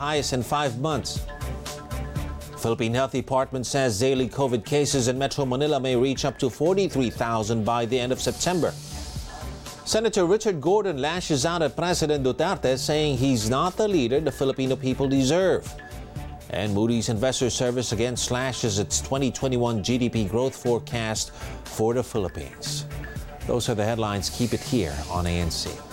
highest in five months. Philippine Health Department says daily COVID cases in Metro Manila may reach up to 43,000 by the end of September. Senator Richard Gordon lashes out at President Duterte, saying he's not the leader the Filipino people deserve. And Moody's Investor Service again slashes its 2021 GDP growth forecast for the Philippines. Those are the headlines. Keep it here on ANC.